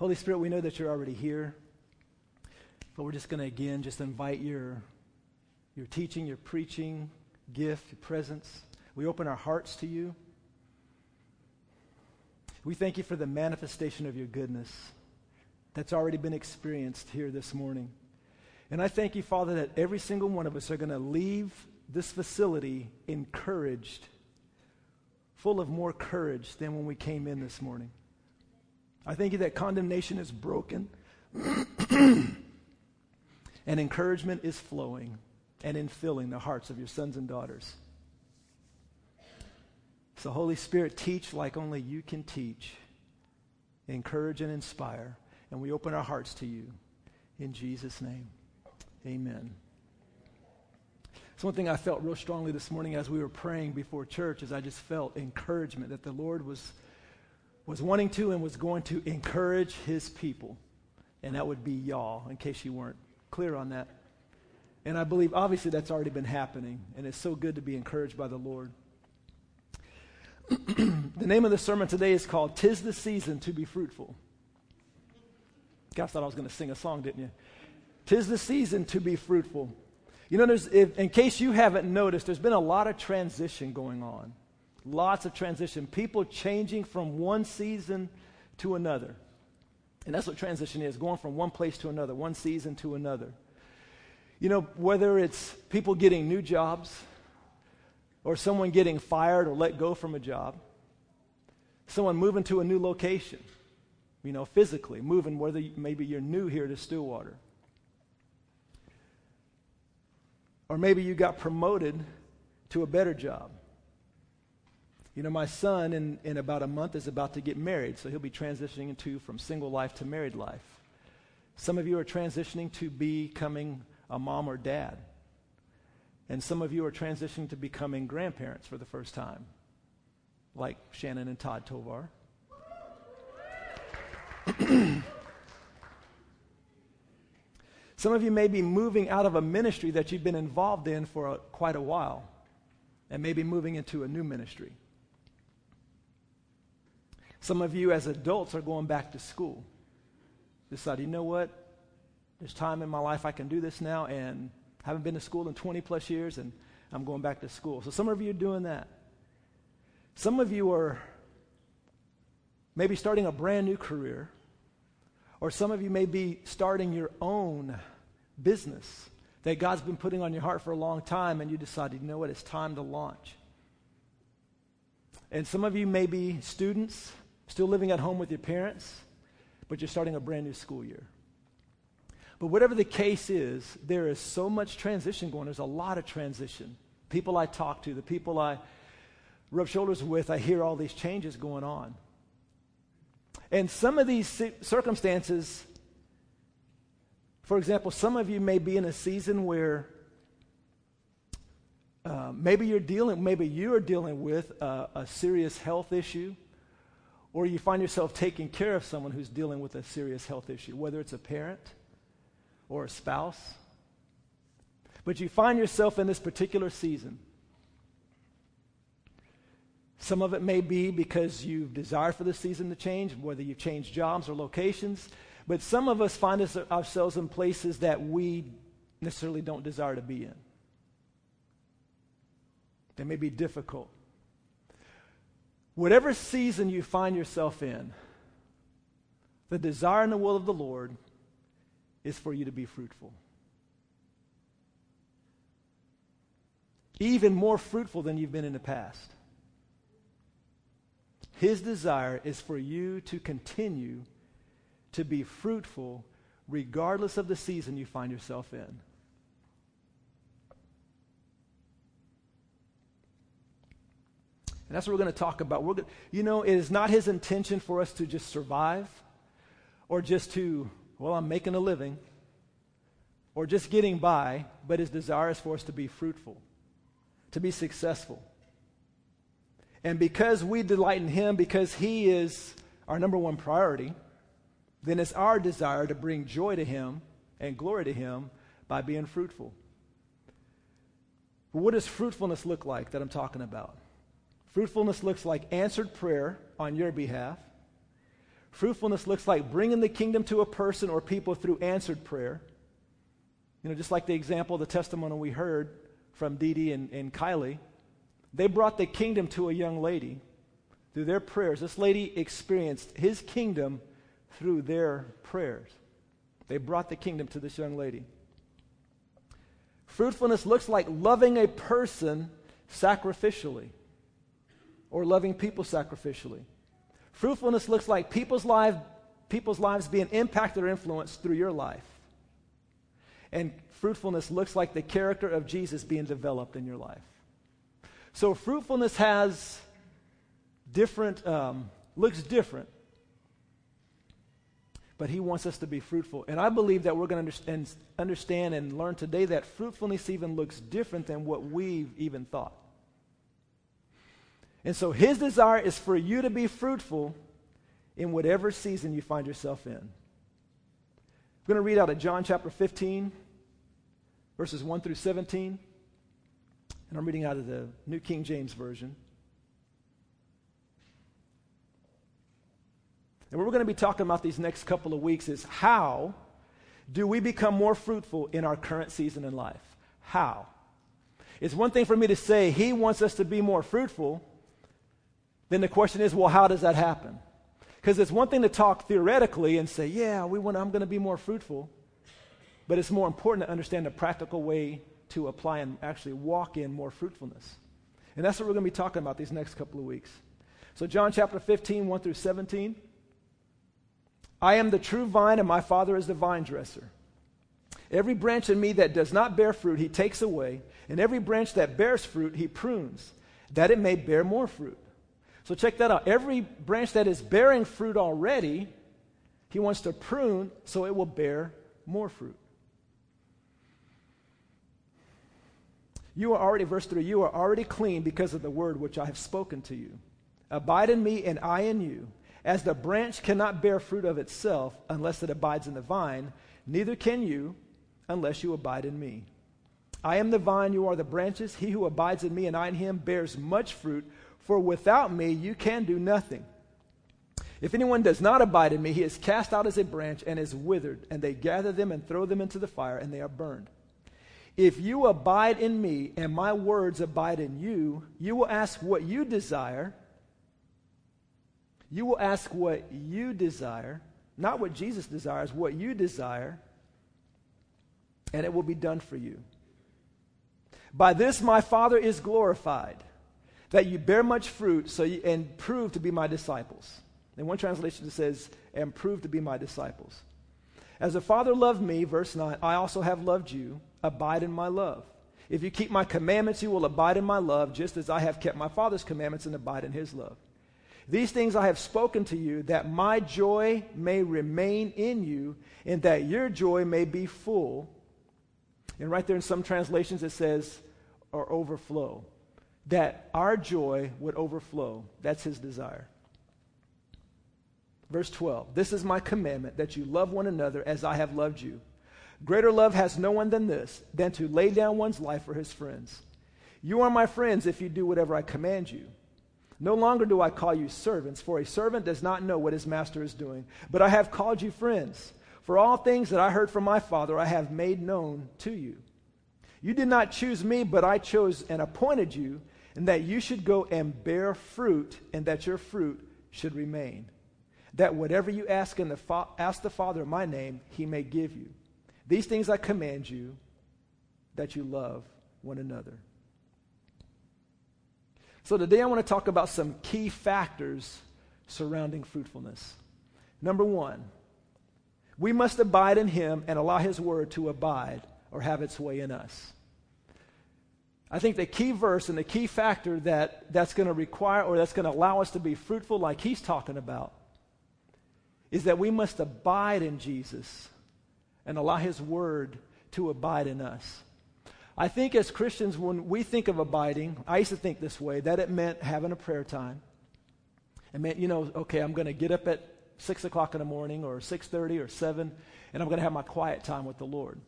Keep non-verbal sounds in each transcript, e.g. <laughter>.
Holy Spirit, we know that you're already here. But we're just going to again just invite your, your teaching, your preaching, gift, your presence. We open our hearts to you. We thank you for the manifestation of your goodness that's already been experienced here this morning. And I thank you, Father, that every single one of us are going to leave this facility encouraged, full of more courage than when we came in this morning. I thank you that condemnation is broken <clears throat> and encouragement is flowing and infilling the hearts of your sons and daughters. So, Holy Spirit, teach like only you can teach, encourage and inspire. And we open our hearts to you. In Jesus' name, amen. So, one thing I felt real strongly this morning as we were praying before church is I just felt encouragement that the Lord was, was wanting to and was going to encourage his people. And that would be y'all, in case you weren't clear on that. And I believe, obviously, that's already been happening. And it's so good to be encouraged by the Lord. <clears throat> the name of the sermon today is called Tis the Season to Be Fruitful. Guys thought I was going to sing a song, didn't you? Tis the season to be fruitful. You know, if, in case you haven't noticed, there's been a lot of transition going on. Lots of transition. People changing from one season to another. And that's what transition is going from one place to another, one season to another. You know, whether it's people getting new jobs or someone getting fired or let go from a job, someone moving to a new location you know, physically, moving, whether maybe you're new here to Stillwater. Or maybe you got promoted to a better job. You know, my son in, in about a month is about to get married, so he'll be transitioning into from single life to married life. Some of you are transitioning to becoming a mom or dad. And some of you are transitioning to becoming grandparents for the first time, like Shannon and Todd Tovar. <clears throat> Some of you may be moving out of a ministry that you've been involved in for a, quite a while and maybe moving into a new ministry. Some of you as adults are going back to school. Decide, you know what? There's time in my life I can do this now and I haven't been to school in 20 plus years and I'm going back to school. So some of you are doing that. Some of you are maybe starting a brand new career or some of you may be starting your own business that God's been putting on your heart for a long time, and you decided, you know what, it's time to launch. And some of you may be students, still living at home with your parents, but you're starting a brand new school year. But whatever the case is, there is so much transition going. There's a lot of transition. People I talk to, the people I rub shoulders with, I hear all these changes going on. And some of these circumstances, for example, some of you may be in a season where uh, maybe you're dealing, maybe you're dealing with a, a serious health issue, or you find yourself taking care of someone who's dealing with a serious health issue, whether it's a parent or a spouse. But you find yourself in this particular season some of it may be because you desire for the season to change, whether you've changed jobs or locations. But some of us find us, ourselves in places that we necessarily don't desire to be in. They may be difficult. Whatever season you find yourself in, the desire and the will of the Lord is for you to be fruitful. Even more fruitful than you've been in the past. His desire is for you to continue to be fruitful regardless of the season you find yourself in. And that's what we're going to talk about. We're going, you know, it is not his intention for us to just survive or just to, well, I'm making a living or just getting by, but his desire is for us to be fruitful, to be successful. And because we delight in Him, because He is our number one priority, then it's our desire to bring joy to Him and glory to Him by being fruitful. But what does fruitfulness look like that I'm talking about? Fruitfulness looks like answered prayer on your behalf. Fruitfulness looks like bringing the kingdom to a person or people through answered prayer. You know, just like the example, the testimony we heard from Dee Dee and, and Kylie. They brought the kingdom to a young lady through their prayers. This lady experienced his kingdom through their prayers. They brought the kingdom to this young lady. Fruitfulness looks like loving a person sacrificially or loving people sacrificially. Fruitfulness looks like people's, life, people's lives being impacted or influenced through your life. And fruitfulness looks like the character of Jesus being developed in your life. So fruitfulness has different, um, looks different. But he wants us to be fruitful. And I believe that we're going to understand and learn today that fruitfulness even looks different than what we've even thought. And so his desire is for you to be fruitful in whatever season you find yourself in. I'm going to read out of John chapter 15, verses 1 through 17. And I'm reading out of the New King James Version. And what we're going to be talking about these next couple of weeks is how do we become more fruitful in our current season in life? How? It's one thing for me to say he wants us to be more fruitful. Then the question is, well, how does that happen? Because it's one thing to talk theoretically and say, yeah, we want, I'm going to be more fruitful. But it's more important to understand the practical way to apply and actually walk in more fruitfulness. And that's what we're going to be talking about these next couple of weeks. So, John chapter 15, 1 through 17. I am the true vine, and my Father is the vine dresser. Every branch in me that does not bear fruit, he takes away, and every branch that bears fruit, he prunes, that it may bear more fruit. So check that out. Every branch that is bearing fruit already, he wants to prune so it will bear more fruit. You are already, verse 3, you are already clean because of the word which I have spoken to you. Abide in me, and I in you. As the branch cannot bear fruit of itself unless it abides in the vine, neither can you unless you abide in me. I am the vine, you are the branches. He who abides in me and I in him bears much fruit, for without me you can do nothing. If anyone does not abide in me, he is cast out as a branch and is withered, and they gather them and throw them into the fire, and they are burned. If you abide in me and my words abide in you, you will ask what you desire, you will ask what you desire, not what Jesus desires, what you desire, and it will be done for you. By this my Father is glorified, that you bear much fruit so you, and prove to be my disciples. In one translation says, and prove to be my disciples. As the Father loved me, verse 9, I also have loved you. Abide in my love. If you keep my commandments, you will abide in my love, just as I have kept my Father's commandments and abide in his love. These things I have spoken to you, that my joy may remain in you, and that your joy may be full. And right there in some translations it says, or overflow. That our joy would overflow. That's his desire. Verse 12 This is my commandment, that you love one another as I have loved you. Greater love has no one than this, than to lay down one's life for his friends. You are my friends if you do whatever I command you. No longer do I call you servants, for a servant does not know what his master is doing. But I have called you friends. For all things that I heard from my Father, I have made known to you. You did not choose me, but I chose and appointed you, and that you should go and bear fruit, and that your fruit should remain. That whatever you ask, in the fa- ask the Father in my name, he may give you. These things I command you, that you love one another. So today I want to talk about some key factors surrounding fruitfulness. Number one, we must abide in Him and allow His Word to abide or have its way in us. I think the key verse and the key factor that that's going to require or that's going to allow us to be fruitful, like He's talking about, is that we must abide in Jesus and allow His Word to abide in us. I think as Christians, when we think of abiding, I used to think this way that it meant having a prayer time. It meant, you know, okay, I'm going to get up at 6 o'clock in the morning or 6.30 or 7, and I'm going to have my quiet time with the Lord.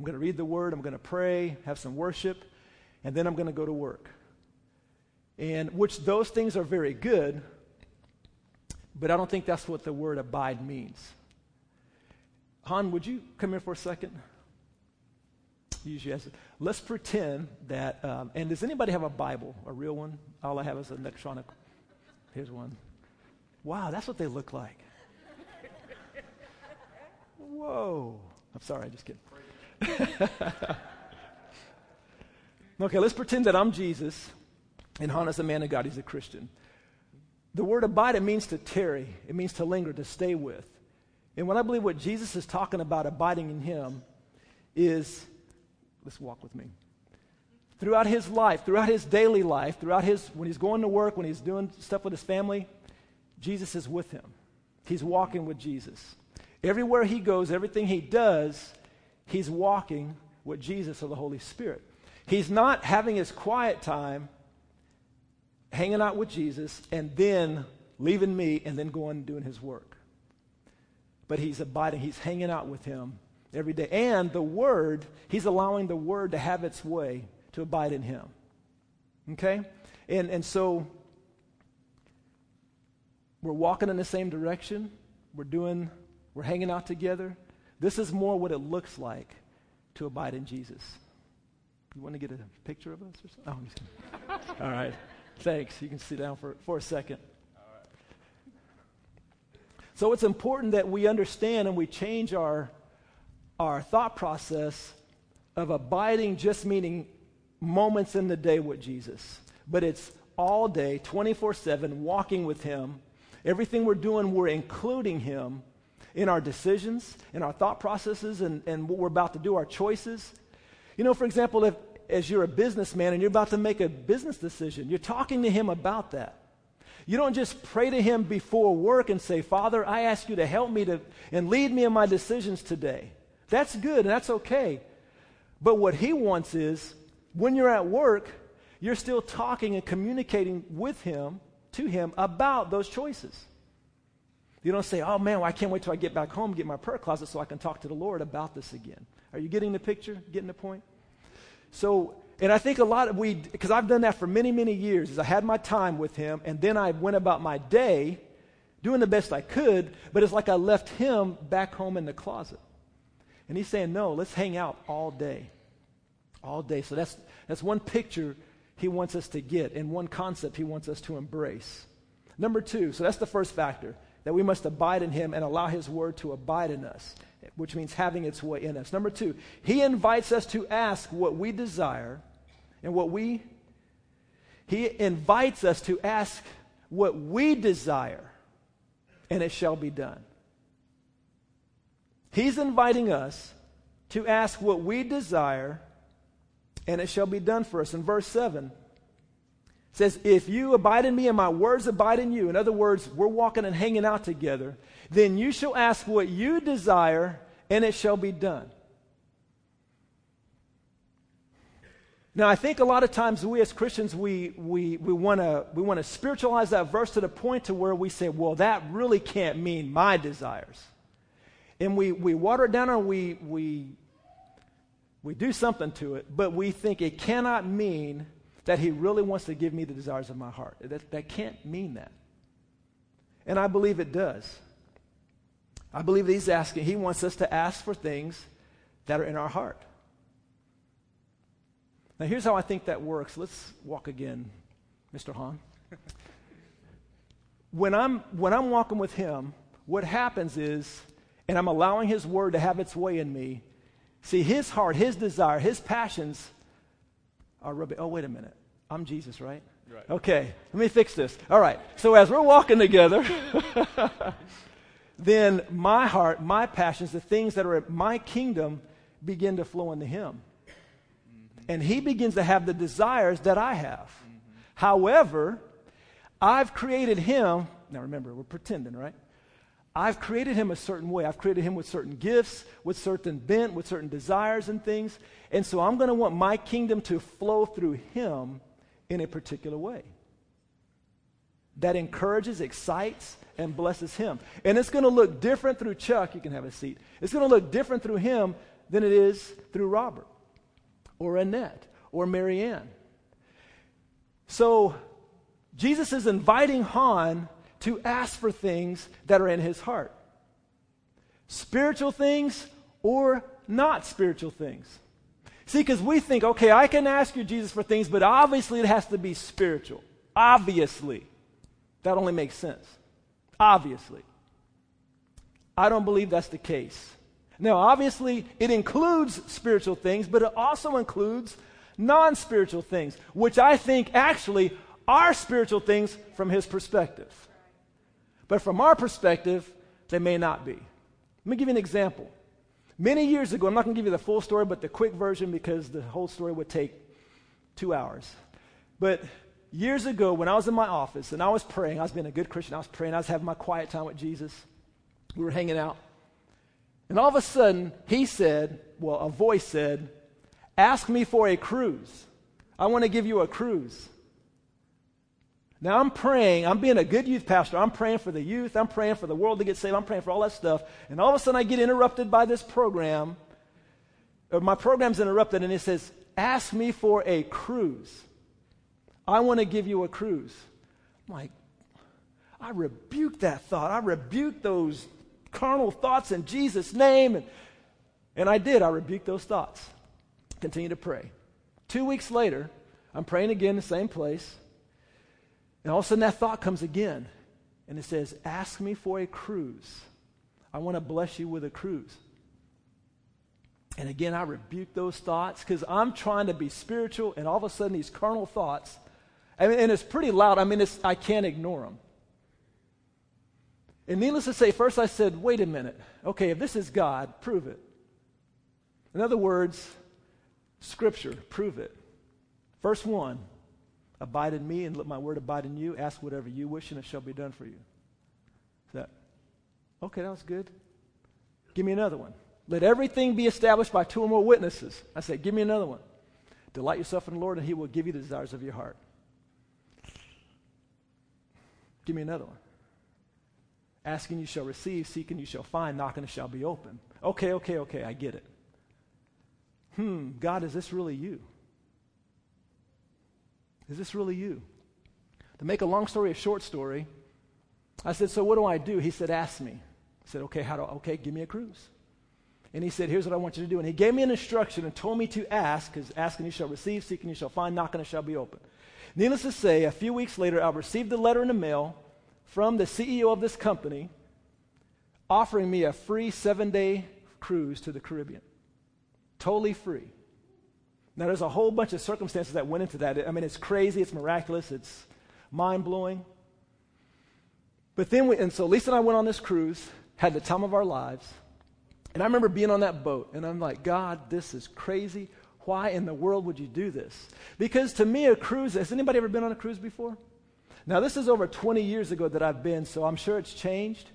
I'm going to read the Word, I'm going to pray, have some worship, and then I'm going to go to work. And which those things are very good, but I don't think that's what the word abide means. Han, would you come here for a second? Yes. Let's pretend that. Um, and does anybody have a Bible, a real one? All I have is an electronic. Here's one. Wow, that's what they look like. Whoa. I'm sorry, I just kidding. <laughs> okay, let's pretend that I'm Jesus and Han is a man of God. He's a Christian. The word abide, it means to tarry, it means to linger, to stay with. And what I believe what Jesus is talking about abiding in him is let's walk with me. Throughout his life, throughout his daily life, throughout his when he's going to work, when he's doing stuff with his family, Jesus is with him. He's walking with Jesus. Everywhere he goes, everything he does, he's walking with Jesus or the Holy Spirit. He's not having his quiet time hanging out with Jesus and then leaving me and then going and doing his work. But he's abiding, he's hanging out with him every day. And the Word, he's allowing the Word to have its way to abide in him. Okay? And, and so we're walking in the same direction. We're doing, we're hanging out together. This is more what it looks like to abide in Jesus. You want to get a picture of us or something? Oh, I'm just kidding. <laughs> All right. Thanks. You can sit down for, for a second. So it's important that we understand and we change our, our thought process of abiding just meaning moments in the day with Jesus. But it's all day, 24 7, walking with Him. Everything we're doing, we're including Him in our decisions, in our thought processes, and, and what we're about to do, our choices. You know, for example, if, as you're a businessman and you're about to make a business decision. You're talking to him about that. You don't just pray to him before work and say, Father, I ask you to help me to, and lead me in my decisions today. That's good and that's okay. But what he wants is when you're at work, you're still talking and communicating with him, to him, about those choices. You don't say, oh man, well, I can't wait till I get back home, get my prayer closet so I can talk to the Lord about this again. Are you getting the picture? Getting the point? So, and I think a lot of we, because I've done that for many, many years, is I had my time with him, and then I went about my day doing the best I could, but it's like I left him back home in the closet. And he's saying, no, let's hang out all day. All day. So that's, that's one picture he wants us to get, and one concept he wants us to embrace. Number two, so that's the first factor, that we must abide in him and allow his word to abide in us which means having its way in us. Number two, he invites us to ask what we desire and what we, he invites us to ask what we desire, and it shall be done. He's inviting us to ask what we desire, and it shall be done for us. In verse 7, says, If you abide in me and my words abide in you, in other words, we're walking and hanging out together, then you shall ask what you desire, and it shall be done. Now, I think a lot of times we as Christians, we, we, we want to we wanna spiritualize that verse to the point to where we say, well, that really can't mean my desires. And we, we water it down or we, we, we do something to it, but we think it cannot mean that he really wants to give me the desires of my heart. That, that can't mean that. And I believe it does. I believe that he's asking, he wants us to ask for things that are in our heart. Now, here's how I think that works. Let's walk again, Mr. Hahn. when, I'm, when I'm walking with him, what happens is, and I'm allowing his word to have its way in me, see, his heart, his desire, his passions are rubbing. Oh, wait a minute. I'm Jesus, right? Right. Okay, let me fix this. All right, so as we're walking together, <laughs> then my heart, my passions, the things that are in my kingdom begin to flow into him. Mm-hmm. And he begins to have the desires that I have. Mm-hmm. However, I've created him, now remember, we're pretending, right? I've created him a certain way. I've created him with certain gifts, with certain bent, with certain desires and things. And so I'm going to want my kingdom to flow through him in a particular way that encourages, excites, and blesses him. And it's going to look different through Chuck. You can have a seat. It's going to look different through him than it is through Robert or Annette or Marianne. So Jesus is inviting Han to ask for things that are in his heart spiritual things or not spiritual things. See, because we think, okay, I can ask you, Jesus, for things, but obviously it has to be spiritual. Obviously. That only makes sense. Obviously. I don't believe that's the case. Now, obviously, it includes spiritual things, but it also includes non spiritual things, which I think actually are spiritual things from his perspective. But from our perspective, they may not be. Let me give you an example. Many years ago, I'm not going to give you the full story, but the quick version because the whole story would take two hours. But years ago, when I was in my office and I was praying, I was being a good Christian, I was praying, I was having my quiet time with Jesus. We were hanging out. And all of a sudden, he said, well, a voice said, Ask me for a cruise. I want to give you a cruise. Now I'm praying, I'm being a good youth pastor. I'm praying for the youth, I'm praying for the world to get saved, I'm praying for all that stuff. And all of a sudden I get interrupted by this program, or my program's interrupted, and it says, Ask me for a cruise. I want to give you a cruise. I'm like, I rebuke that thought. I rebuke those carnal thoughts in Jesus' name. And, and I did. I rebuked those thoughts. Continue to pray. Two weeks later, I'm praying again in the same place. And all of a sudden, that thought comes again. And it says, Ask me for a cruise. I want to bless you with a cruise. And again, I rebuke those thoughts because I'm trying to be spiritual, and all of a sudden, these carnal thoughts, and it's pretty loud. I mean, I can't ignore them. And needless to say, first I said, wait a minute. Okay, if this is God, prove it. In other words, Scripture, prove it. Verse 1 Abide in me and let my word abide in you. Ask whatever you wish, and it shall be done for you. Is that okay? That was good. Give me another one. Let everything be established by two or more witnesses. I said, give me another one. Delight yourself in the Lord, and he will give you the desires of your heart. Give me another one. Asking you shall receive, seeking you shall find, knocking it shall be open. Okay, okay, okay, I get it. Hmm, God, is this really you? Is this really you? To make a long story a short story, I said, So what do I do? He said, Ask me. I said, Okay, how do I, okay, give me a cruise. And he said, Here's what I want you to do. And he gave me an instruction and told me to ask, because asking you shall receive, seeking you shall find, knocking it shall be open. Needless to say, a few weeks later, I received a letter in the mail from the CEO of this company offering me a free seven day cruise to the Caribbean. Totally free. Now, there's a whole bunch of circumstances that went into that. I mean, it's crazy, it's miraculous, it's mind blowing. But then, we, and so Lisa and I went on this cruise, had the time of our lives. And I remember being on that boat, and I'm like, God, this is crazy. Why in the world would you do this? Because to me, a cruise, has anybody ever been on a cruise before? Now, this is over 20 years ago that I've been, so I'm sure it's changed.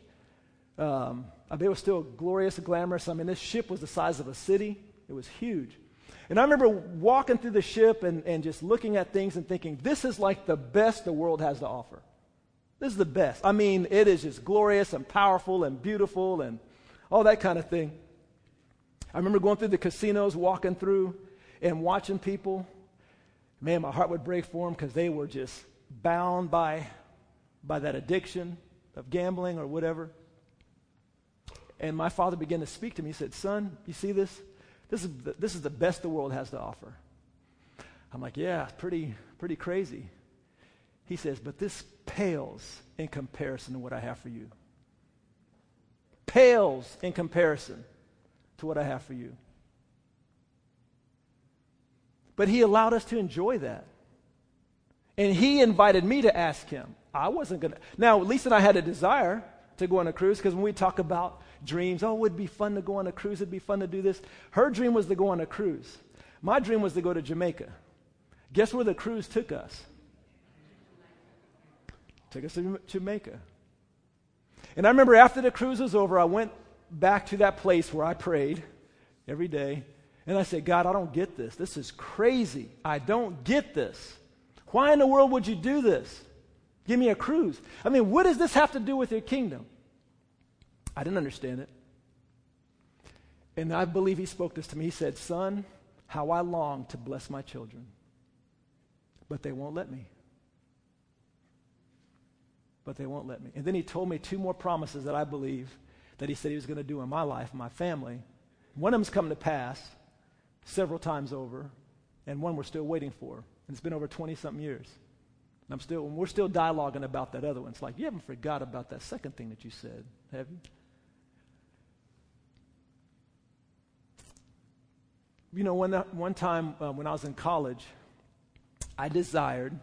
Um, it was still glorious and glamorous. I mean, this ship was the size of a city, it was huge. And I remember walking through the ship and, and just looking at things and thinking, this is like the best the world has to offer. This is the best. I mean, it is just glorious and powerful and beautiful and all that kind of thing. I remember going through the casinos, walking through and watching people. Man, my heart would break for them because they were just bound by, by that addiction of gambling or whatever. And my father began to speak to me. He said, Son, you see this? This is the, this is the best the world has to offer. I'm like, Yeah, pretty, pretty crazy. He says, But this pales in comparison to what I have for you. Pales in comparison to what I have for you. But he allowed us to enjoy that. And he invited me to ask him. I wasn't going to. Now, Lisa and I had a desire to go on a cruise because when we talk about dreams, oh, it would be fun to go on a cruise, it'd be fun to do this. Her dream was to go on a cruise. My dream was to go to Jamaica. Guess where the cruise took us? Took us to Jamaica. And I remember after the cruise was over, I went back to that place where I prayed every day. And I said, God, I don't get this. This is crazy. I don't get this. Why in the world would you do this? Give me a cruise. I mean, what does this have to do with your kingdom? I didn't understand it. And I believe he spoke this to me. He said, Son, how I long to bless my children, but they won't let me. but they won't let me. And then he told me two more promises that I believe that he said he was going to do in my life, my family. One of them's come to pass several times over, and one we're still waiting for. And it's been over 20 something years. And I'm still, we're still dialoguing about that other one. It's like, you haven't forgot about that second thing that you said, have you? You know, one, one time uh, when I was in college, I desired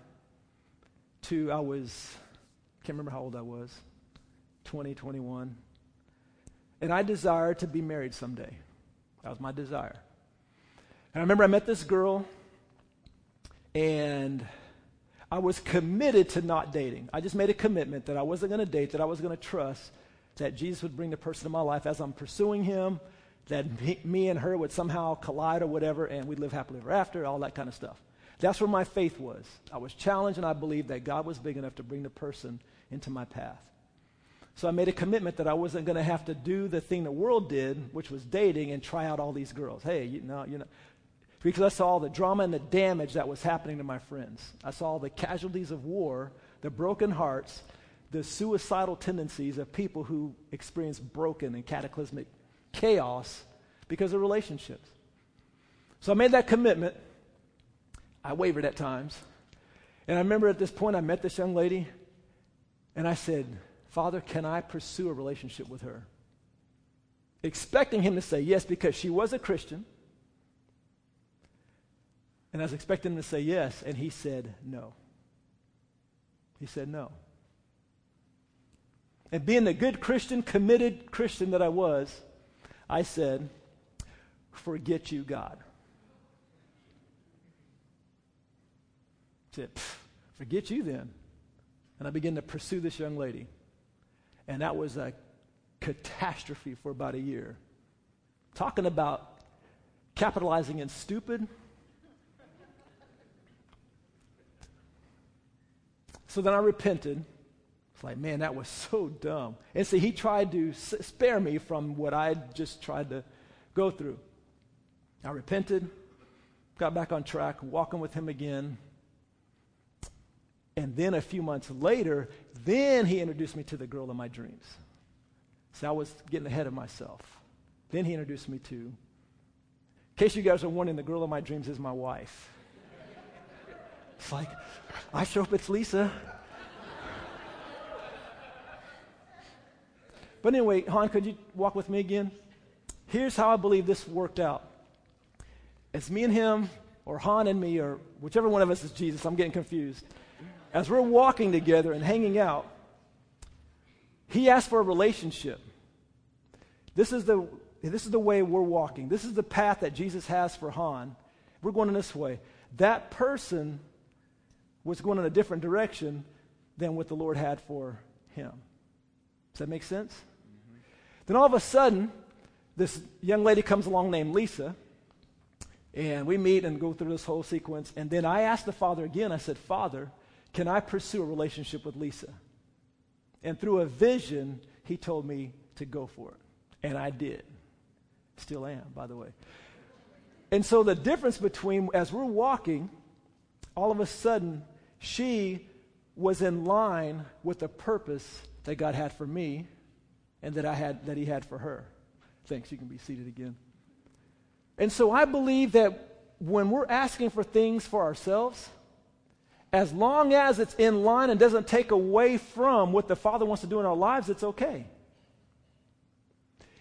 to, I was, can't remember how old I was, 20, 21. And I desired to be married someday. That was my desire. And I remember I met this girl, and I was committed to not dating. I just made a commitment that I wasn't going to date, that I was going to trust that Jesus would bring the person in my life as I'm pursuing him, that me, and her would somehow collide or whatever, and we'd live happily ever after, all that kind of stuff. That's where my faith was. I was challenged, and I believed that God was big enough to bring the person into my path. So I made a commitment that I wasn't going to have to do the thing the world did, which was dating and try out all these girls. Hey, you know, you know, because I saw the drama and the damage that was happening to my friends. I saw the casualties of war, the broken hearts, the suicidal tendencies of people who experience broken and cataclysmic chaos because of relationships. So I made that commitment. I wavered at times. And I remember at this point, I met this young lady, and I said, Father, can I pursue a relationship with her? Expecting him to say yes because she was a Christian. And I was expecting him to say yes, and he said no. He said no. And being the good Christian, committed Christian that I was, I said, Forget you, God. I said, Forget you then. And I began to pursue this young lady. And that was a catastrophe for about a year. Talking about capitalizing in stupid. So then I repented. It's like, man, that was so dumb. And so he tried to spare me from what I just tried to go through. I repented, got back on track, walking with him again. And then a few months later, then he introduced me to the girl of my dreams. So I was getting ahead of myself. Then he introduced me to, in case you guys are wondering, the girl of my dreams is my wife. It's like, I show up, it's Lisa. But anyway, Han, could you walk with me again? Here's how I believe this worked out. It's me and him, or Han and me, or whichever one of us is Jesus. I'm getting confused. As we're walking together and hanging out, he asked for a relationship. This is the, this is the way we're walking. This is the path that Jesus has for Han. We're going in this way. That person was going in a different direction than what the Lord had for him. Does that make sense? Mm-hmm. Then all of a sudden, this young lady comes along named Lisa, and we meet and go through this whole sequence. And then I asked the Father again, I said, Father, can I pursue a relationship with Lisa? And through a vision, he told me to go for it. And I did. Still am, by the way. And so the difference between, as we're walking, all of a sudden, she was in line with the purpose that God had for me and that I had that he had for her. Thanks, you can be seated again. And so I believe that when we're asking for things for ourselves, as long as it's in line and doesn't take away from what the Father wants to do in our lives, it's okay.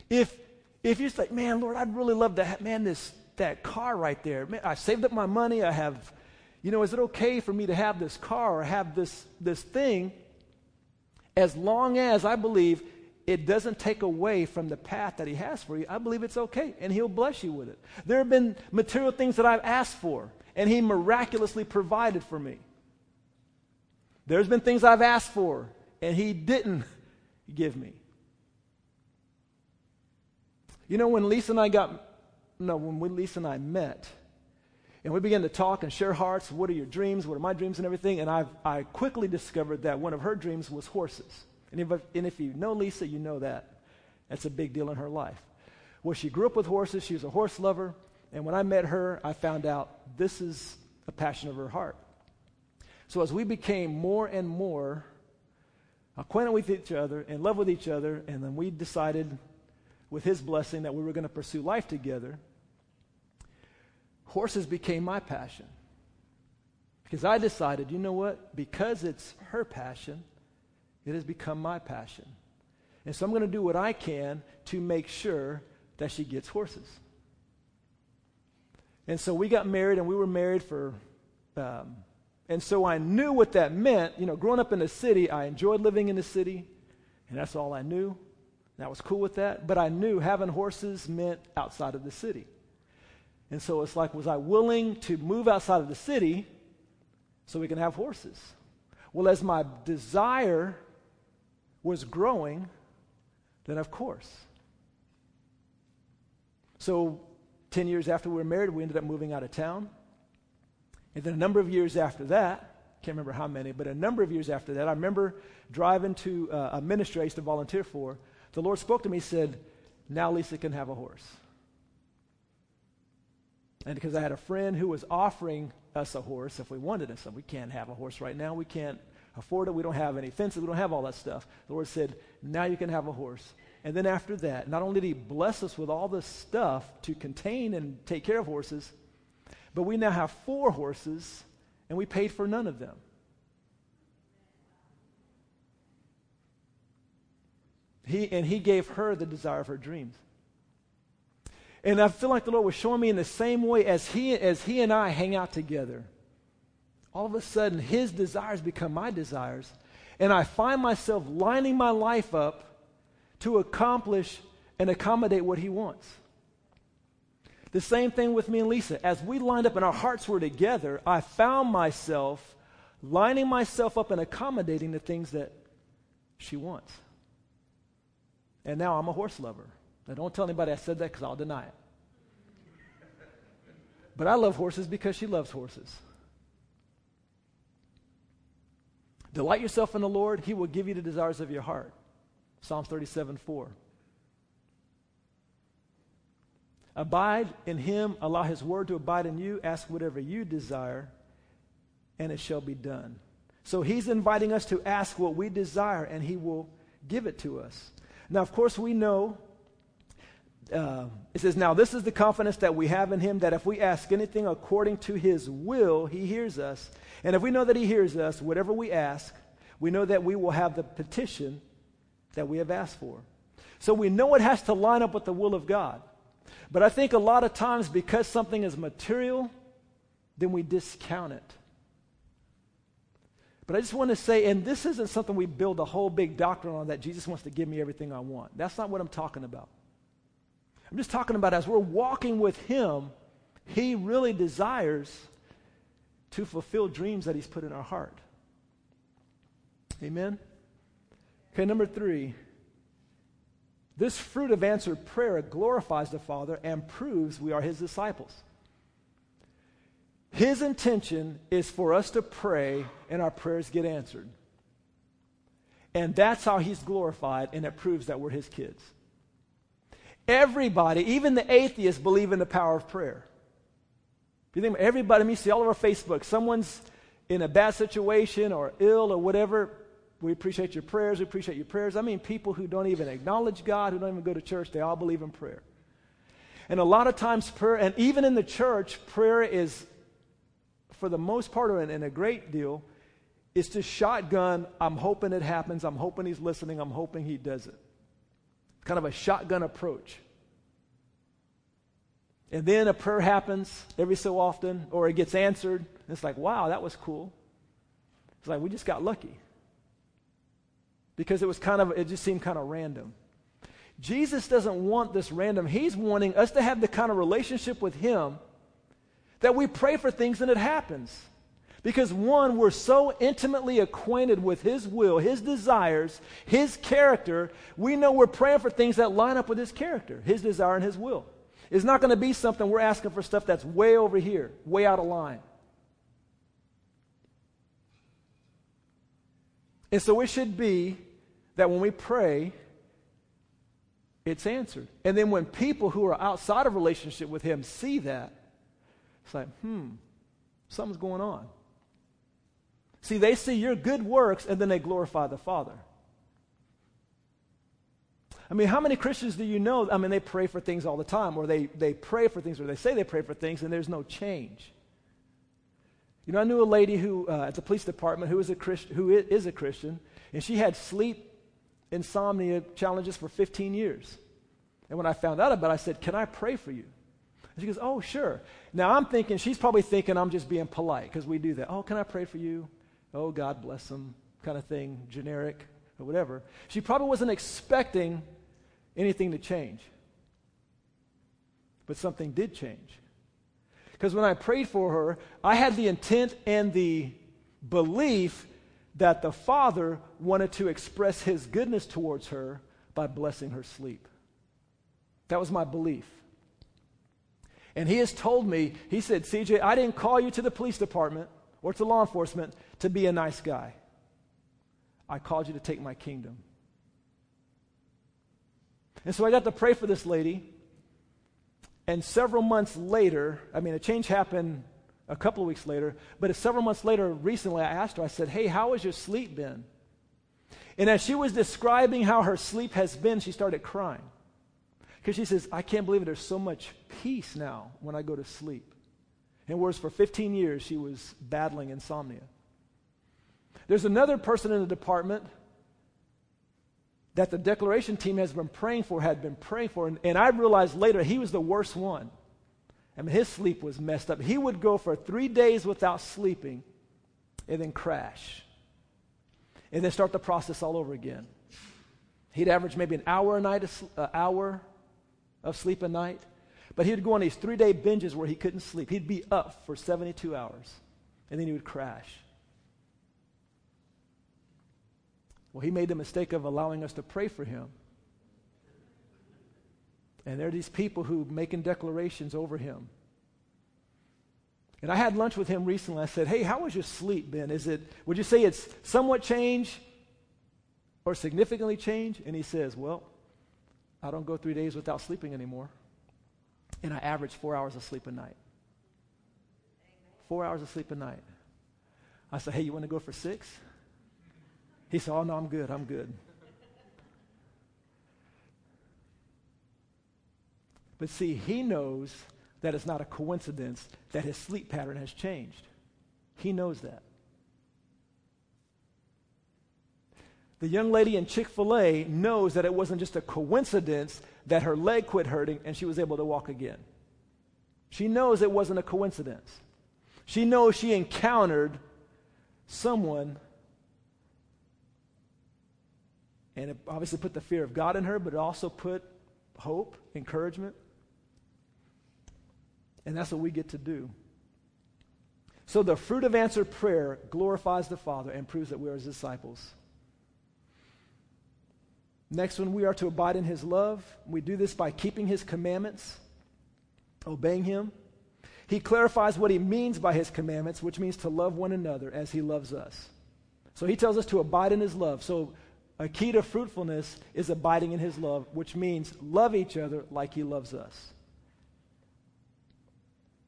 If if you say, "Man, Lord, I'd really love to have man this that car right there. Man, I saved up my money. I have you know, is it okay for me to have this car or have this, this thing as long as I believe it doesn't take away from the path that He has for you? I believe it's okay, and He'll bless you with it. There have been material things that I've asked for, and He miraculously provided for me. There's been things I've asked for, and He didn't <laughs> give me. You know, when Lisa and I got, no, when Lisa and I met, and we began to talk and share hearts. What are your dreams? What are my dreams and everything? And i I quickly discovered that one of her dreams was horses. And if, and if you know Lisa, you know that. That's a big deal in her life. Well, she grew up with horses. She was a horse lover. And when I met her, I found out this is a passion of her heart. So as we became more and more, acquainted with each other, in love with each other, and then we decided, with his blessing, that we were going to pursue life together. Horses became my passion. Because I decided, you know what? Because it's her passion, it has become my passion. And so I'm going to do what I can to make sure that she gets horses. And so we got married, and we were married for, um, and so I knew what that meant. You know, growing up in the city, I enjoyed living in the city, and that's all I knew. And I was cool with that. But I knew having horses meant outside of the city. And so it's like, was I willing to move outside of the city so we can have horses? Well, as my desire was growing, then of course. So 10 years after we were married, we ended up moving out of town. And then a number of years after that, can't remember how many, but a number of years after that, I remember driving to uh, a ministry I used to volunteer for. The Lord spoke to me, said, Now Lisa can have a horse. And because I had a friend who was offering us a horse if we wanted it, so we can't have a horse right now. We can't afford it. We don't have any fences. We don't have all that stuff. The Lord said, Now you can have a horse. And then after that, not only did He bless us with all this stuff to contain and take care of horses, but we now have four horses, and we paid for none of them. He, and He gave her the desire of her dreams. And I feel like the Lord was showing me in the same way as He, as he and I hang out together. All of a sudden, His desires become my desires. And I find myself lining my life up to accomplish and accommodate what he wants. The same thing with me and Lisa. As we lined up and our hearts were together, I found myself lining myself up and accommodating the things that she wants. And now I'm a horse lover. Now, don't tell anybody I said that because I'll deny it. But I love horses because she loves horses. Delight yourself in the Lord, He will give you the desires of your heart. Psalms 37 4. Abide in him, allow his word to abide in you, ask whatever you desire, and it shall be done. So he's inviting us to ask what we desire, and he will give it to us. Now, of course, we know. Uh, it says, Now, this is the confidence that we have in him that if we ask anything according to his will, he hears us. And if we know that he hears us, whatever we ask, we know that we will have the petition that we have asked for. So we know it has to line up with the will of God. But I think a lot of times because something is material, then we discount it. But I just want to say, and this isn't something we build a whole big doctrine on that Jesus wants to give me everything I want. That's not what I'm talking about. I'm just talking about as we're walking with Him, He really desires to fulfill dreams that He's put in our heart. Amen? Okay, number three. This fruit of answered prayer glorifies the Father and proves we are his disciples. His intention is for us to pray and our prayers get answered. And that's how he's glorified, and it proves that we're his kids. Everybody, even the atheists, believe in the power of prayer. If You think about everybody, I mean, see all over Facebook, someone's in a bad situation or ill or whatever, we appreciate your prayers. We appreciate your prayers. I mean, people who don't even acknowledge God, who don't even go to church, they all believe in prayer. And a lot of times, prayer, and even in the church, prayer is, for the most part, and a great deal, is to shotgun. I'm hoping it happens. I'm hoping he's listening. I'm hoping he does it. Kind of a shotgun approach. And then a prayer happens every so often, or it gets answered. it's like, wow, that was cool. It's like we just got lucky because it was kind of, it just seemed kind of random. Jesus doesn't want this random. He's wanting us to have the kind of relationship with Him that we pray for things and it happens. Because one, we're so intimately acquainted with His will, His desires, His character, we know we're praying for things that line up with His character, His desire, and His will. It's not going to be something we're asking for stuff that's way over here, way out of line. And so it should be that when we pray, it's answered. And then when people who are outside of relationship with Him see that, it's like, hmm, something's going on. See, they see your good works and then they glorify the Father. I mean, how many Christians do you know? I mean, they pray for things all the time, or they, they pray for things, or they say they pray for things, and there's no change. You know, I knew a lady who, uh, at the police department, who is a Christian, who is a Christian, and she had sleep insomnia challenges for 15 years. And when I found out about it, I said, Can I pray for you? And she goes, Oh, sure. Now I'm thinking, she's probably thinking I'm just being polite because we do that. Oh, can I pray for you? Oh, God bless them, kind of thing, generic or whatever. She probably wasn't expecting anything to change. But something did change. Because when I prayed for her, I had the intent and the belief that the Father wanted to express his goodness towards her by blessing her sleep. That was my belief. And he has told me, he said, CJ, I didn't call you to the police department or to law enforcement to be a nice guy. I called you to take my kingdom. And so I got to pray for this lady. And several months later, I mean, a change happened a couple of weeks later, but several months later, recently, I asked her, I said, Hey, how has your sleep been? And as she was describing how her sleep has been, she started crying. Because she says, I can't believe it. There's so much peace now when I go to sleep. And whereas for 15 years she was battling insomnia. There's another person in the department that the declaration team has been praying for, had been praying for, and, and I realized later he was the worst one. I mean, his sleep was messed up. He would go for three days without sleeping and then crash and then start the process all over again. He'd average maybe an hour a night, an uh, hour of sleep a night. But he'd go on these three day binges where he couldn't sleep. He'd be up for 72 hours, and then he would crash. Well, he made the mistake of allowing us to pray for him. And there are these people who making declarations over him. And I had lunch with him recently. I said, "Hey, how was your sleep Ben? Is it would you say it's somewhat changed or significantly changed?" And he says, "Well, I don't go three days without sleeping anymore. And I average four hours of sleep a night. Four hours of sleep a night. I said, hey, you want to go for six? He said, oh, no, I'm good. I'm good. But see, he knows that it's not a coincidence that his sleep pattern has changed. He knows that. The young lady in Chick fil A knows that it wasn't just a coincidence that her leg quit hurting and she was able to walk again. She knows it wasn't a coincidence. She knows she encountered someone, and it obviously put the fear of God in her, but it also put hope, encouragement. And that's what we get to do. So the fruit of answered prayer glorifies the Father and proves that we are his disciples. Next one, we are to abide in his love. We do this by keeping his commandments, obeying him. He clarifies what he means by his commandments, which means to love one another as he loves us. So he tells us to abide in his love. So a key to fruitfulness is abiding in his love, which means love each other like he loves us.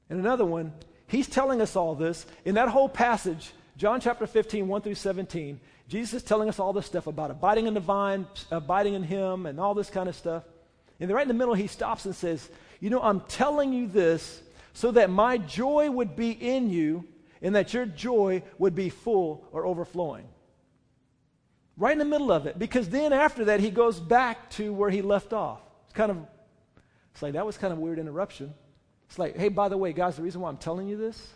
And another one, he's telling us all this in that whole passage, John chapter 15, 1 through 17. Jesus is telling us all this stuff about abiding in the vine, abiding in Him, and all this kind of stuff. And then right in the middle, he stops and says, You know, I'm telling you this so that my joy would be in you and that your joy would be full or overflowing. Right in the middle of it. Because then after that, he goes back to where he left off. It's kind of, it's like, that was kind of weird interruption. It's like, hey, by the way, guys, the reason why I'm telling you this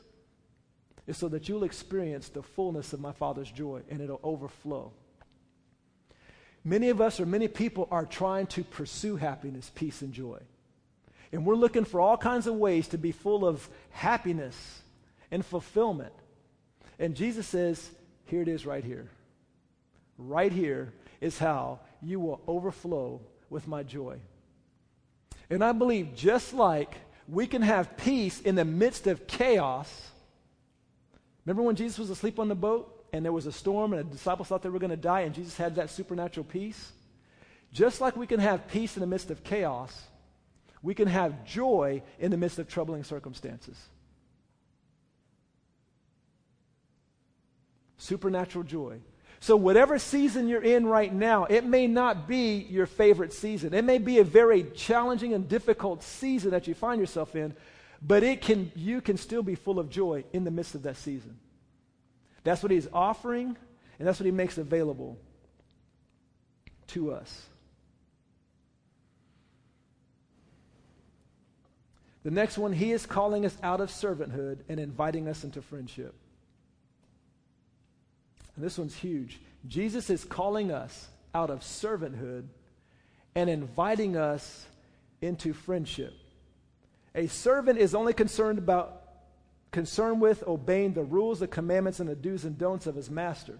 is so that you'll experience the fullness of my Father's joy and it'll overflow. Many of us or many people are trying to pursue happiness, peace, and joy. And we're looking for all kinds of ways to be full of happiness and fulfillment. And Jesus says, here it is right here. Right here is how you will overflow with my joy. And I believe just like we can have peace in the midst of chaos, Remember when Jesus was asleep on the boat and there was a storm and the disciples thought they were going to die and Jesus had that supernatural peace? Just like we can have peace in the midst of chaos, we can have joy in the midst of troubling circumstances. Supernatural joy. So, whatever season you're in right now, it may not be your favorite season. It may be a very challenging and difficult season that you find yourself in, but it can, you can still be full of joy in the midst of that season. That's what He's offering, and that's what He makes available to us. The next one, He is calling us out of servanthood and inviting us into friendship. And this one's huge. Jesus is calling us out of servanthood and inviting us into friendship. A servant is only concerned about concerned with obeying the rules, the commandments, and the do's and don'ts of his master.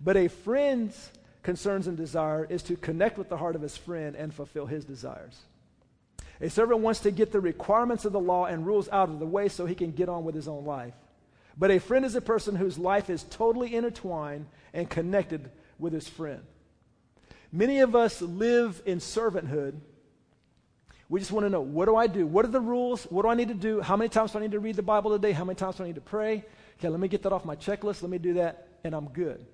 But a friend's concerns and desire is to connect with the heart of his friend and fulfill his desires. A servant wants to get the requirements of the law and rules out of the way so he can get on with his own life. But a friend is a person whose life is totally intertwined and connected with his friend. Many of us live in servanthood. We just want to know what do I do? What are the rules? What do I need to do? How many times do I need to read the Bible today? How many times do I need to pray? Okay, let me get that off my checklist. Let me do that, and I'm good.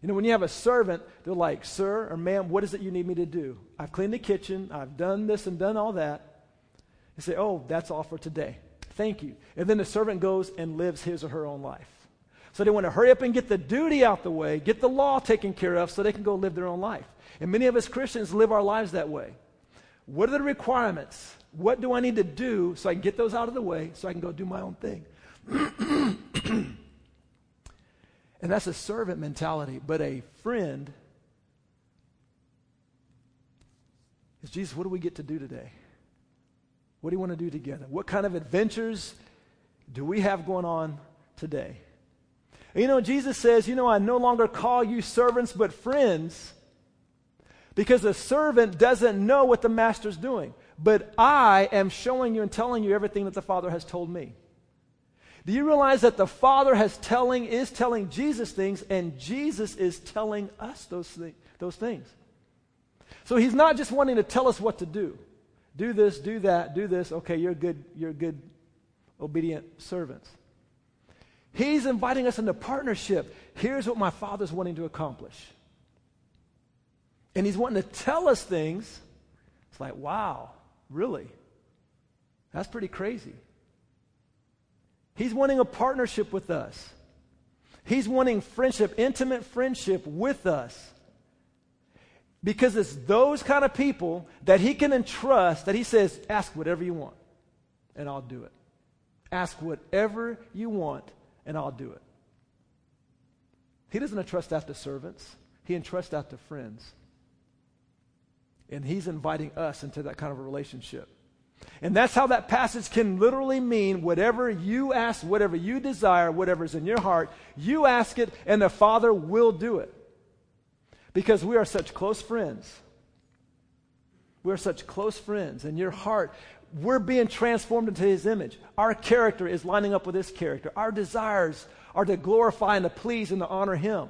You know, when you have a servant, they're like, Sir or ma'am, what is it you need me to do? I've cleaned the kitchen, I've done this and done all that. You say, Oh, that's all for today. Thank you. And then the servant goes and lives his or her own life. So they want to hurry up and get the duty out the way, get the law taken care of so they can go live their own life. And many of us Christians live our lives that way. What are the requirements? What do I need to do so I can get those out of the way so I can go do my own thing? <clears throat> and that's a servant mentality. But a friend is Jesus, what do we get to do today? What do you want to do together? What kind of adventures do we have going on today? You know, Jesus says, You know, I no longer call you servants, but friends, because a servant doesn't know what the master's doing. But I am showing you and telling you everything that the Father has told me. Do you realize that the Father has telling, is telling Jesus things, and Jesus is telling us those, th- those things? So he's not just wanting to tell us what to do do this, do that, do this. Okay, you're good, you're good, obedient servants. He's inviting us into partnership. Here's what my Father's wanting to accomplish. And He's wanting to tell us things. It's like, wow, really? That's pretty crazy. He's wanting a partnership with us. He's wanting friendship, intimate friendship with us. Because it's those kind of people that he can entrust that he says, ask whatever you want, and I'll do it. Ask whatever you want, and I'll do it. He doesn't entrust that to servants, he entrusts that to friends. And he's inviting us into that kind of a relationship. And that's how that passage can literally mean whatever you ask, whatever you desire, whatever's in your heart, you ask it, and the Father will do it because we are such close friends. We're such close friends. And your heart, we're being transformed into His image. Our character is lining up with His character. Our desires are to glorify and to please and to honor Him.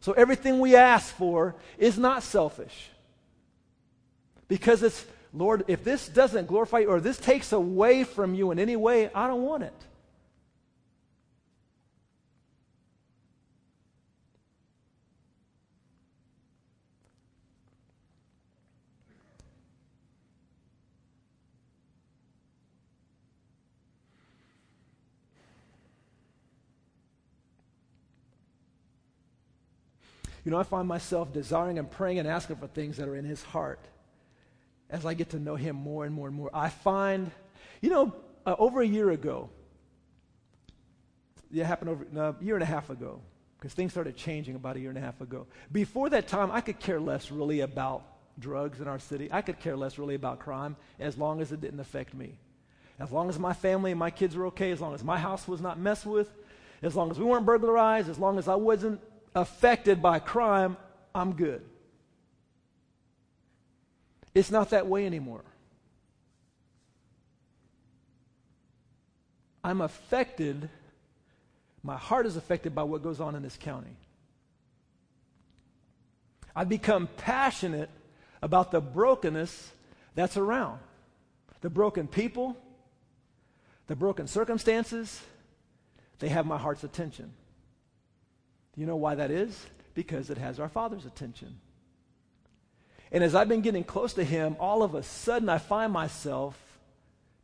So everything we ask for is not selfish. Because it's, Lord, if this doesn't glorify you or this takes away from you in any way, I don't want it. You know, I find myself desiring and praying and asking for things that are in his heart as I get to know him more and more and more. I find, you know, uh, over a year ago, it happened over no, a year and a half ago, because things started changing about a year and a half ago. Before that time, I could care less really about drugs in our city. I could care less really about crime as long as it didn't affect me. As long as my family and my kids were okay, as long as my house was not messed with, as long as we weren't burglarized, as long as I wasn't affected by crime, I'm good. It's not that way anymore. I'm affected, my heart is affected by what goes on in this county. I've become passionate about the brokenness that's around. The broken people, the broken circumstances, they have my heart's attention. Do You know why that is? Because it has our Father's attention. And as I've been getting close to Him, all of a sudden I find myself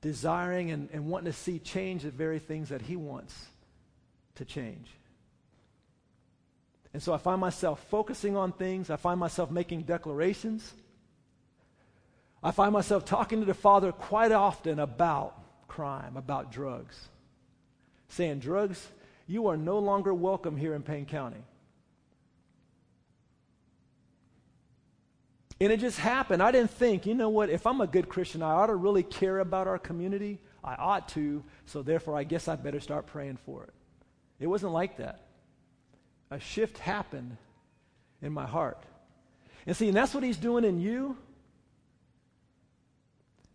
desiring and, and wanting to see change the very things that He wants to change. And so I find myself focusing on things, I find myself making declarations. I find myself talking to the Father quite often about crime, about drugs, saying, Drugs, you are no longer welcome here in Payne County. And it just happened. I didn't think, you know what, if I'm a good Christian, I ought to really care about our community. I ought to, so therefore I guess I better start praying for it. It wasn't like that. A shift happened in my heart. And see, and that's what he's doing in you.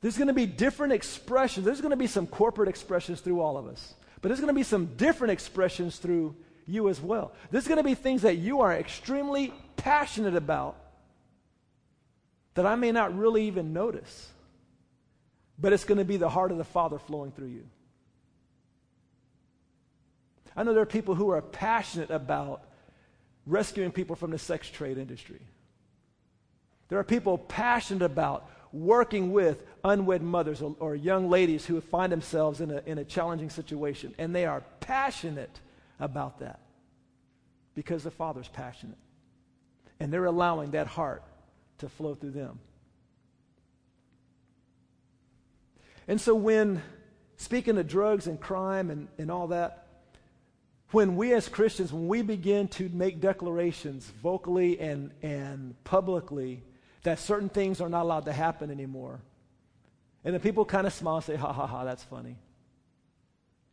There's going to be different expressions. There's going to be some corporate expressions through all of us. But there's going to be some different expressions through you as well. There's going to be things that you are extremely passionate about that I may not really even notice. But it's going to be the heart of the Father flowing through you. I know there are people who are passionate about rescuing people from the sex trade industry. There are people passionate about working with unwed mothers or, or, young ladies who find themselves in a, in a challenging situation. And they are passionate about that because the Father's passionate. And they're allowing that heart to flow through them. And so, when speaking of drugs and crime and, and all that, when we as Christians, when we begin to make declarations vocally and, and publicly that certain things are not allowed to happen anymore. And then people kind of smile and say, ha ha ha, that's funny.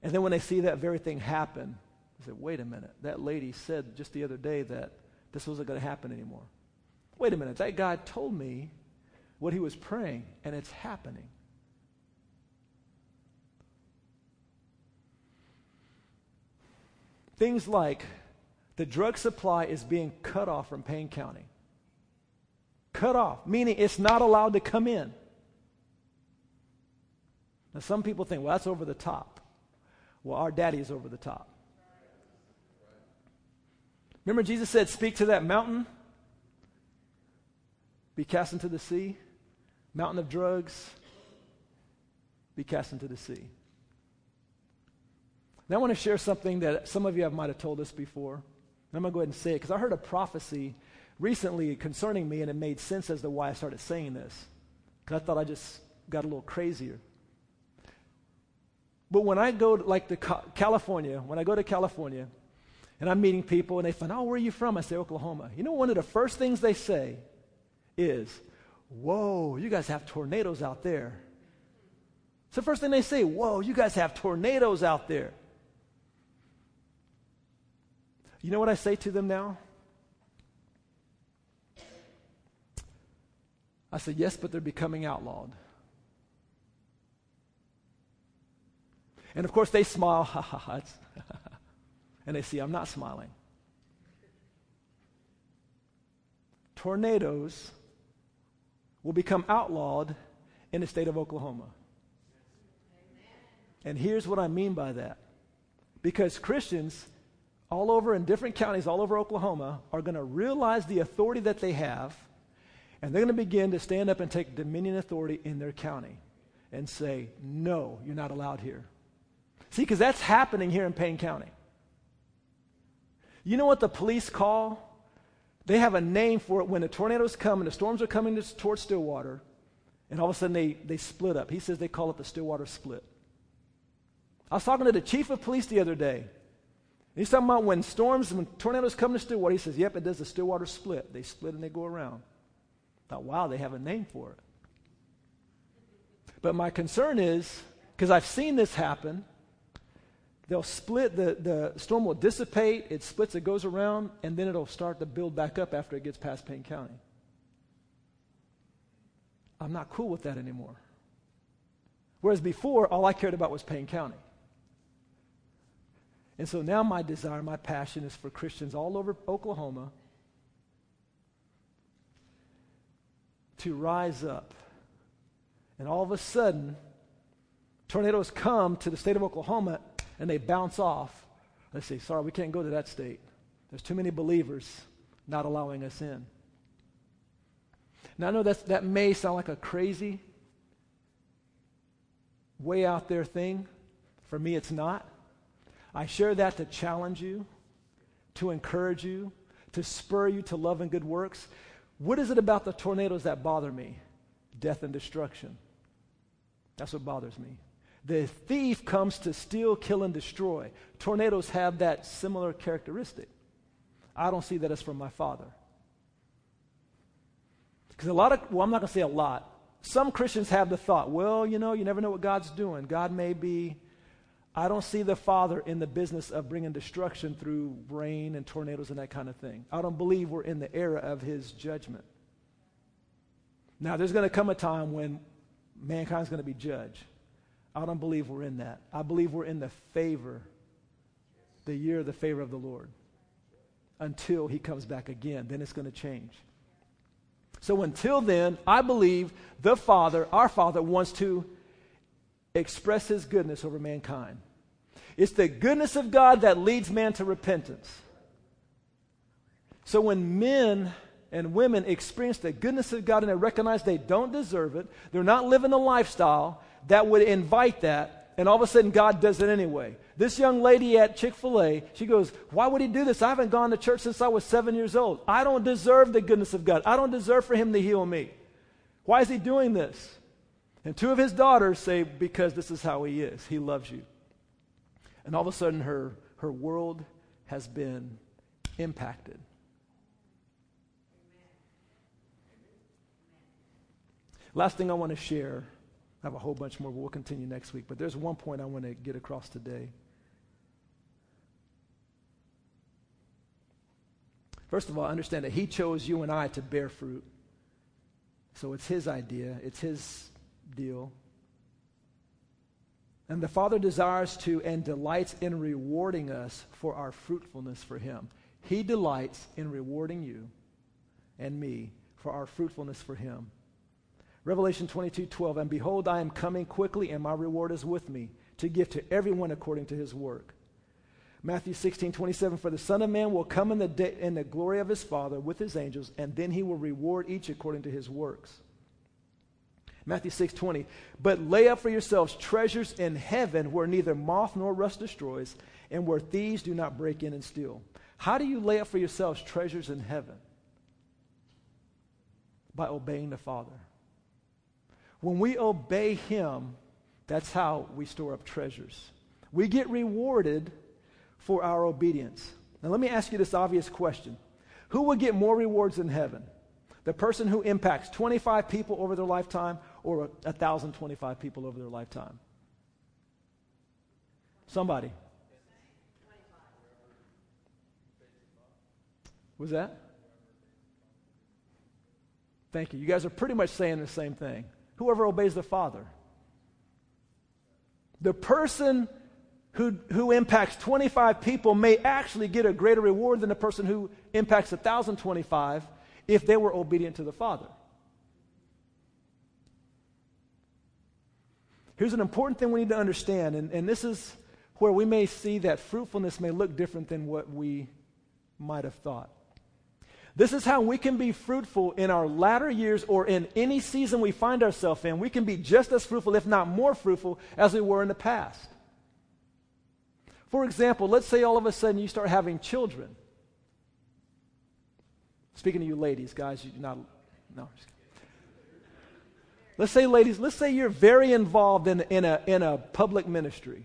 And then when they see that very thing happen, they say, wait a minute, that lady said just the other day that this wasn't going to happen anymore. Wait a minute, that guy told me what he was praying, and it's happening. Things like the drug supply is being cut off from Payne County. Cut off, meaning it's not allowed to come in. Now, some people think, well, that's over the top. Well, our daddy is over the top. Remember, Jesus said, Speak to that mountain, be cast into the sea. Mountain of drugs, be cast into the sea. Now, I want to share something that some of you have, might have told us before. I'm going to go ahead and say it because I heard a prophecy recently concerning me, and it made sense as to why I started saying this. Because I thought I just got a little crazier. But when I go to, like to California, when I go to California, and I'm meeting people, and they find, oh, where are you from? I say, Oklahoma. You know, one of the first things they say is, whoa, you guys have tornadoes out there. It's the first thing they say, whoa, you guys have tornadoes out there. You know what I say to them now? I said, Yes, but they're becoming outlawed. And of course, they smile, <laughs> ha ha ha. <laughs> and they see I'm not smiling. Tornadoes will become outlawed in the state of Oklahoma. And here's what I mean by that. Because Christians all over in different counties all over Oklahoma are going to realize the authority that they have and they're going to begin to stand up and take dominion authority in their county and say, no, you're not allowed here. See, because that's happening here in Payne County. You know what the police call? They have a name for it when the tornadoes come and the storms are coming towards Stillwater, and all of a sudden they, they split up. He says they call it the Stillwater split. I was talking to the chief of police the other day. He's talking about when storms, when tornadoes come to Stillwater, he says, yep, it does the Stillwater split. They split and they go around. I Thought, wow, they have a name for it. But my concern is, because I've seen this happen, they'll split, the, the storm will dissipate, it splits, it goes around, and then it'll start to build back up after it gets past Payne County. I'm not cool with that anymore. Whereas before, all I cared about was Payne County. And so now my desire, my passion is for Christians all over Oklahoma to rise up. And all of a sudden, tornadoes come to the state of Oklahoma and they bounce off. They say, sorry, we can't go to that state. There's too many believers not allowing us in. Now, I know that's, that may sound like a crazy, way out there thing. For me, it's not. I share that to challenge you, to encourage you, to spur you to love and good works. What is it about the tornadoes that bother me? Death and destruction. That's what bothers me. The thief comes to steal, kill, and destroy. Tornadoes have that similar characteristic. I don't see that as from my father. Because a lot of, well, I'm not going to say a lot. Some Christians have the thought, well, you know, you never know what God's doing. God may be. I don't see the Father in the business of bringing destruction through rain and tornadoes and that kind of thing. I don't believe we're in the era of His judgment. Now, there's going to come a time when mankind's going to be judged. I don't believe we're in that. I believe we're in the favor, the year of the favor of the Lord until he comes back again. Then it's going to change. So until then, I believe the Father, our Father, wants to express his goodness over mankind. It's the goodness of God that leads man to repentance. So when men and women experience the goodness of God and they recognize they don't deserve it, they're not living the lifestyle that would invite that, and all of a sudden God does it anyway. This young lady at Chick fil A, she goes, Why would he do this? I haven't gone to church since I was seven years old. I don't deserve the goodness of God. I don't deserve for him to heal me. Why is he doing this? And two of his daughters say, Because this is how he is. He loves you. And all of a sudden, her, her world has been impacted. Last thing I want to share, I have a whole bunch more, but we'll continue next week. But there's one point I want to get across today. First of all, understand that He chose you and I to bear fruit. So it's His idea, it's His deal. And the Father desires to and delights in rewarding us for our fruitfulness for Him. He delights in rewarding you and me for our fruitfulness for Him. Revelation 22 12, and behold, I am coming quickly, and my reward is with me to give to everyone according to his work. Matthew 16, 27, for the Son of Man will come in the, day, in the glory of his Father with his angels, and then he will reward each according to his works. Matthew 6, 20, but lay up for yourselves treasures in heaven where neither moth nor rust destroys, and where thieves do not break in and steal. How do you lay up for yourselves treasures in heaven? By obeying the Father. When we obey him, that's how we store up treasures. We get rewarded for our obedience. Now, let me ask you this obvious question Who would get more rewards in heaven? The person who impacts 25 people over their lifetime or 1,025 people over their lifetime? Somebody. Was that? Thank you. You guys are pretty much saying the same thing. Whoever obeys the Father. The person who, who impacts 25 people may actually get a greater reward than the person who impacts 1,025 if they were obedient to the Father. Here's an important thing we need to understand, and, and this is where we may see that fruitfulness may look different than what we might have thought. This is how we can be fruitful in our latter years or in any season we find ourselves in. We can be just as fruitful, if not more fruitful, as we were in the past. For example, let's say all of a sudden you start having children. Speaking to you ladies, guys, you're not, no. Let's say, ladies, let's say you're very involved in, in, a, in a public ministry,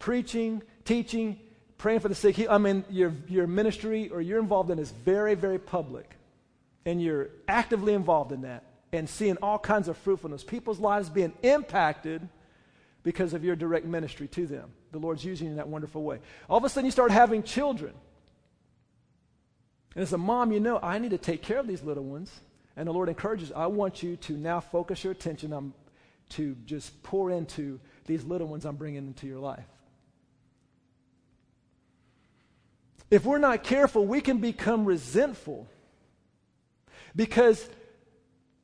preaching, teaching, praying for the sick. I mean, your, your ministry or you're involved in is very, very public. And you're actively involved in that and seeing all kinds of fruitfulness, people's lives being impacted because of your direct ministry to them the Lord's using you in that wonderful way. All of a sudden, you start having children. And as a mom, you know, I need to take care of these little ones. And the Lord encourages, I want you to now focus your attention on to just pour into these little ones I'm bringing into your life. If we're not careful, we can become resentful because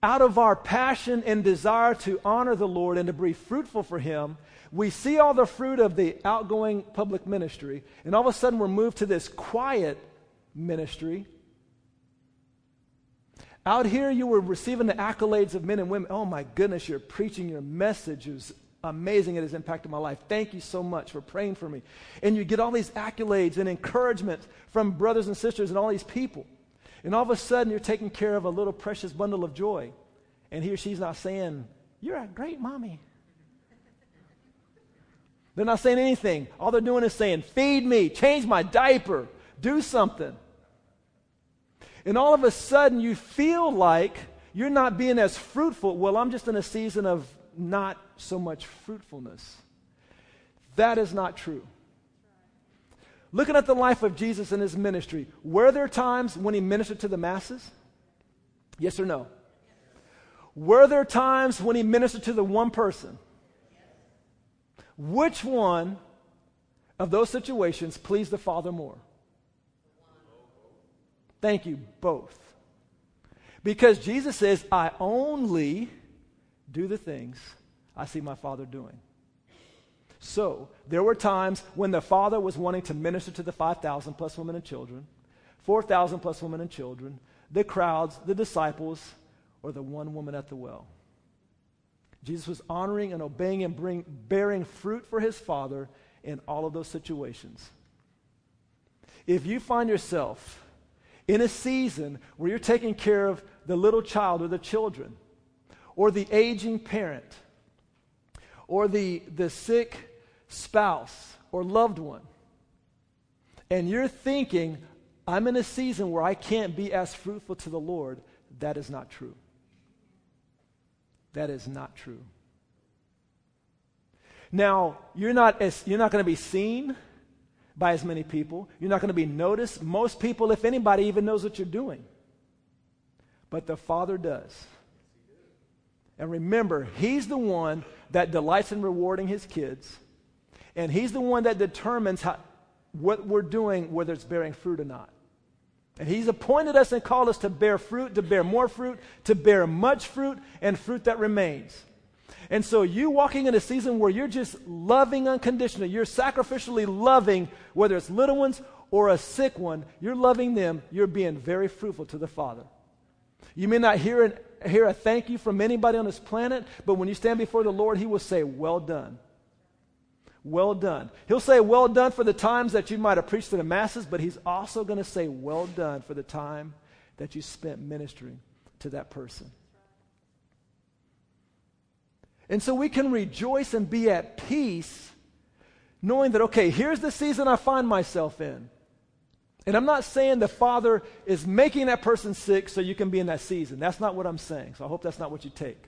out of our passion and desire to honor the Lord and to be fruitful for Him, we see all the fruit of the outgoing public ministry, and all of a sudden we're moved to this quiet ministry. Out here, you were receiving the accolades of men and women. Oh my goodness, you're preaching your message is amazing. It has impacted my life. Thank you so much for praying for me. And you get all these accolades and encouragement from brothers and sisters and all these people. And all of a sudden, you're taking care of a little precious bundle of joy. And he or she's not saying, You're a great mommy. They're not saying anything. All they're doing is saying, Feed me, change my diaper, do something. And all of a sudden, you feel like you're not being as fruitful. Well, I'm just in a season of not so much fruitfulness. That is not true. Looking at the life of Jesus and his ministry, were there times when he ministered to the masses? Yes or no? Were there times when he ministered to the one person? Which one of those situations pleased the Father more? Thank you, both. Because Jesus says, I only do the things I see my Father doing. So, there were times when the Father was wanting to minister to the 5,000 plus women and children, 4,000 plus women and children, the crowds, the disciples, or the one woman at the well. Jesus was honoring and obeying and bring, bearing fruit for his Father in all of those situations. If you find yourself in a season where you're taking care of the little child or the children, or the aging parent, or the, the sick spouse or loved one, and you're thinking, I'm in a season where I can't be as fruitful to the Lord, that is not true. That is not true. Now, you're not, as, you're not going to be seen by as many people. You're not going to be noticed. Most people, if anybody, even knows what you're doing. But the Father does. And remember, He's the one that delights in rewarding His kids. And He's the one that determines how, what we're doing, whether it's bearing fruit or not. And He's appointed us and called us to bear fruit, to bear more fruit, to bear much fruit, and fruit that remains. And so, you walking in a season where you're just loving unconditionally, you're sacrificially loving, whether it's little ones or a sick one, you're loving them, you're being very fruitful to the Father. You may not hear, an, hear a thank you from anybody on this planet, but when you stand before the Lord, He will say, Well done. Well done. He'll say, Well done for the times that you might have preached to the masses, but He's also going to say, Well done for the time that you spent ministering to that person. And so we can rejoice and be at peace knowing that, okay, here's the season I find myself in. And I'm not saying the Father is making that person sick so you can be in that season. That's not what I'm saying. So I hope that's not what you take.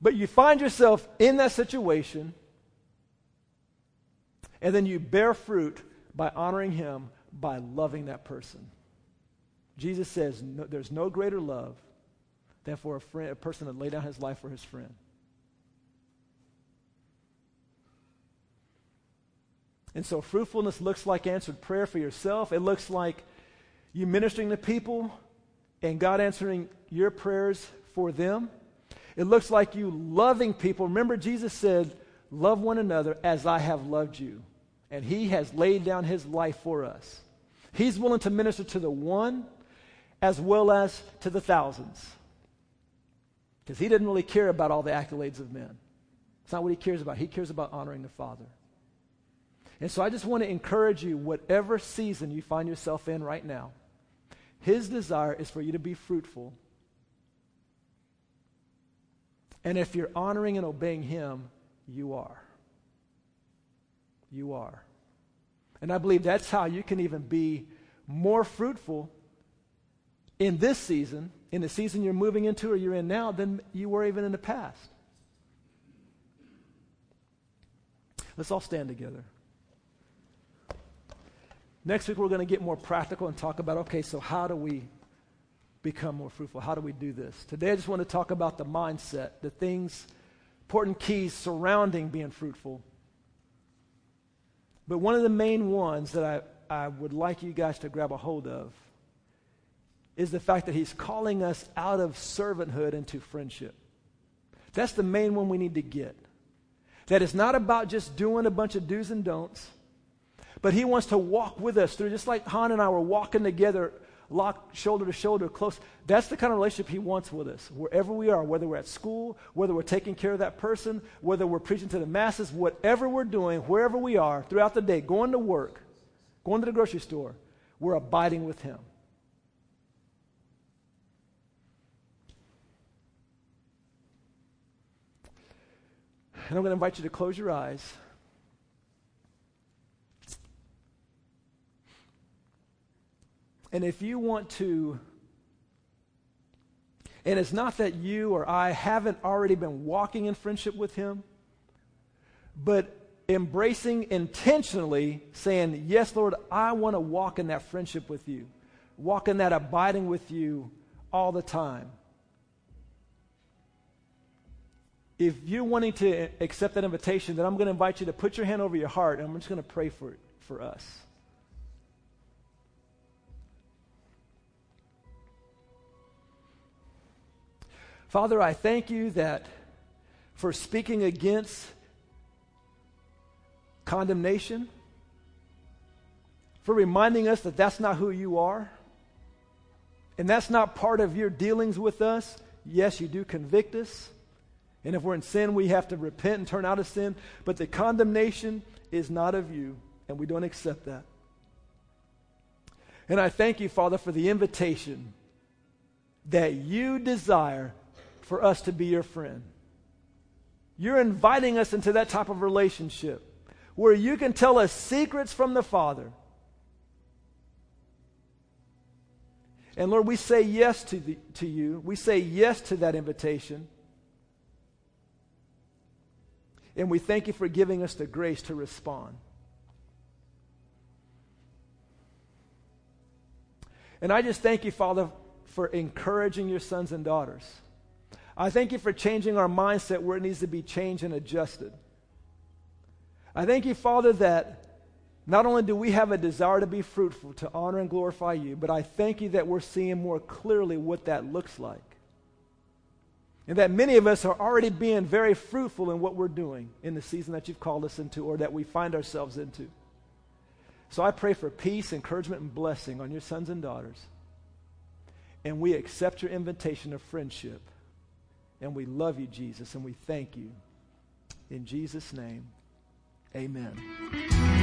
But you find yourself in that situation and then you bear fruit by honoring him, by loving that person. Jesus says no, there's no greater love than for a, friend, a person to lay down his life for his friend. And so fruitfulness looks like answered prayer for yourself. It looks like you ministering to people and God answering your prayers for them. It looks like you loving people. Remember, Jesus said, Love one another as I have loved you and he has laid down his life for us. He's willing to minister to the one as well as to the thousands. Because he didn't really care about all the accolades of men. It's not what he cares about. He cares about honoring the Father. And so I just want to encourage you, whatever season you find yourself in right now, his desire is for you to be fruitful. And if you're honoring and obeying him, you are you are. And I believe that's how you can even be more fruitful in this season, in the season you're moving into or you're in now, than you were even in the past. Let's all stand together. Next week, we're going to get more practical and talk about okay, so how do we become more fruitful? How do we do this? Today, I just want to talk about the mindset, the things, important keys surrounding being fruitful but one of the main ones that I, I would like you guys to grab a hold of is the fact that He's calling us out of servanthood into friendship. That's the main one we need to get. That it's not about just doing a bunch of do's and don'ts, but He wants to walk with us through, just like Han and I were walking together, locked shoulder to shoulder, close. That's the kind of relationship He wants with us, wherever we are, whether we're at school, whether we're taking care of that person, whether we're preaching to the masses, whatever we're doing, wherever we are throughout the day, going to work, going to the grocery store, we're abiding with Him. And I'm going to invite you to close your eyes. And if you want to, and it's not that you or I haven't already been walking in friendship with Him, but embracing intentionally, saying, Yes, Lord, I want to walk in that friendship with you, walk in that abiding with you all the time. If you're wanting to accept that invitation, then I'm going to invite you to put your hand over your heart, and I'm just going to pray for, for us. Father, I thank you that for speaking against condemnation, for reminding us that that's not who you are, and that's not part of your dealings with us. Yes, you do convict us. And if we're in sin, we have to repent and turn out of sin. But the condemnation is not of you, and we don't accept that. And I thank you, Father, for the invitation that you desire for us to be your friend. You're inviting us into that type of relationship where you can tell us secrets from the Father. And Lord, we say yes to, the, to you. We say yes to that invitation. And we thank you for giving us the grace to respond. And I just thank you, Father, for encouraging your sons and daughters. I thank you for changing our mindset where it needs to be changed and adjusted. I thank you, Father, that not only do we have a desire to be fruitful, to honor and glorify you, but I thank you that we're seeing more clearly what that looks like. And that many of us are already being very fruitful in what we're doing in the season that you've called us into or that we find ourselves into. So I pray for peace, encouragement, and blessing on your sons and daughters. And we accept your invitation of friendship. And we love you, Jesus, and we thank you. In Jesus' name, amen.